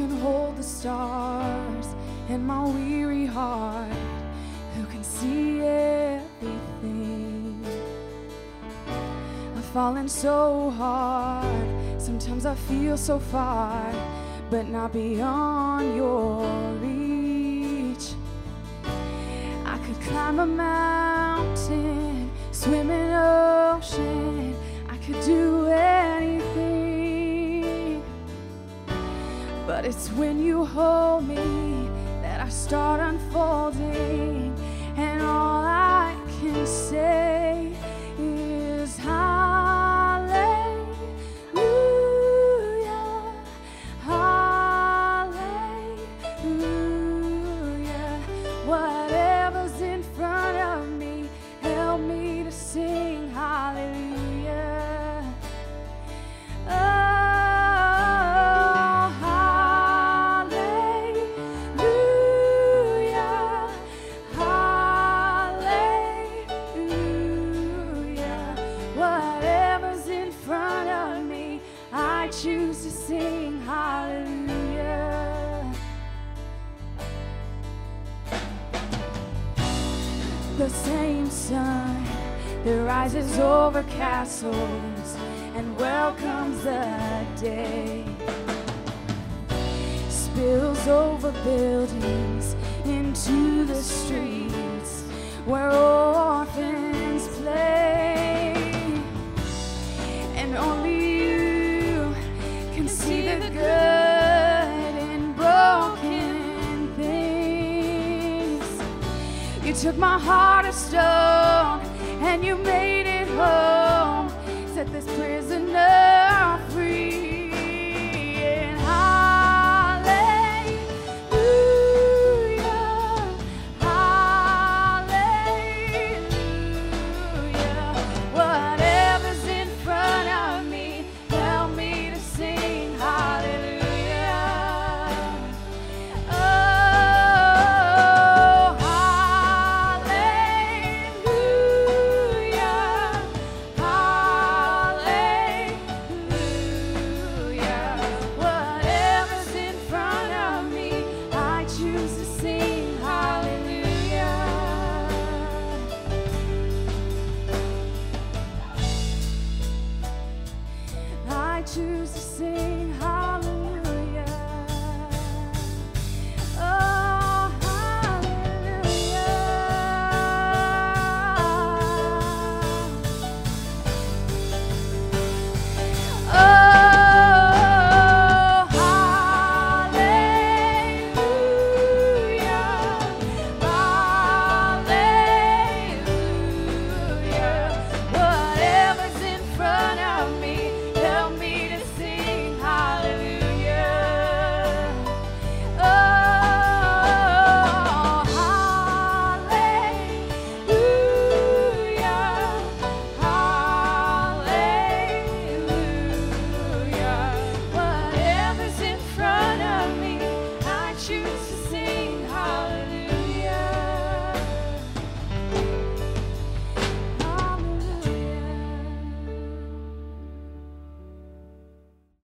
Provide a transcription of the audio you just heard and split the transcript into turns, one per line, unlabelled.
Can hold the stars in my weary heart? Who can see everything? I've fallen so hard. Sometimes I feel so far, but not beyond your reach. I could climb a mountain, swim an ocean. I could do But it's when you hold me that I start unfolding, and all I can say choose to sing hallelujah. The same sun that rises over castles and welcomes the day spills over buildings into the streets where orphans you took my heart of stone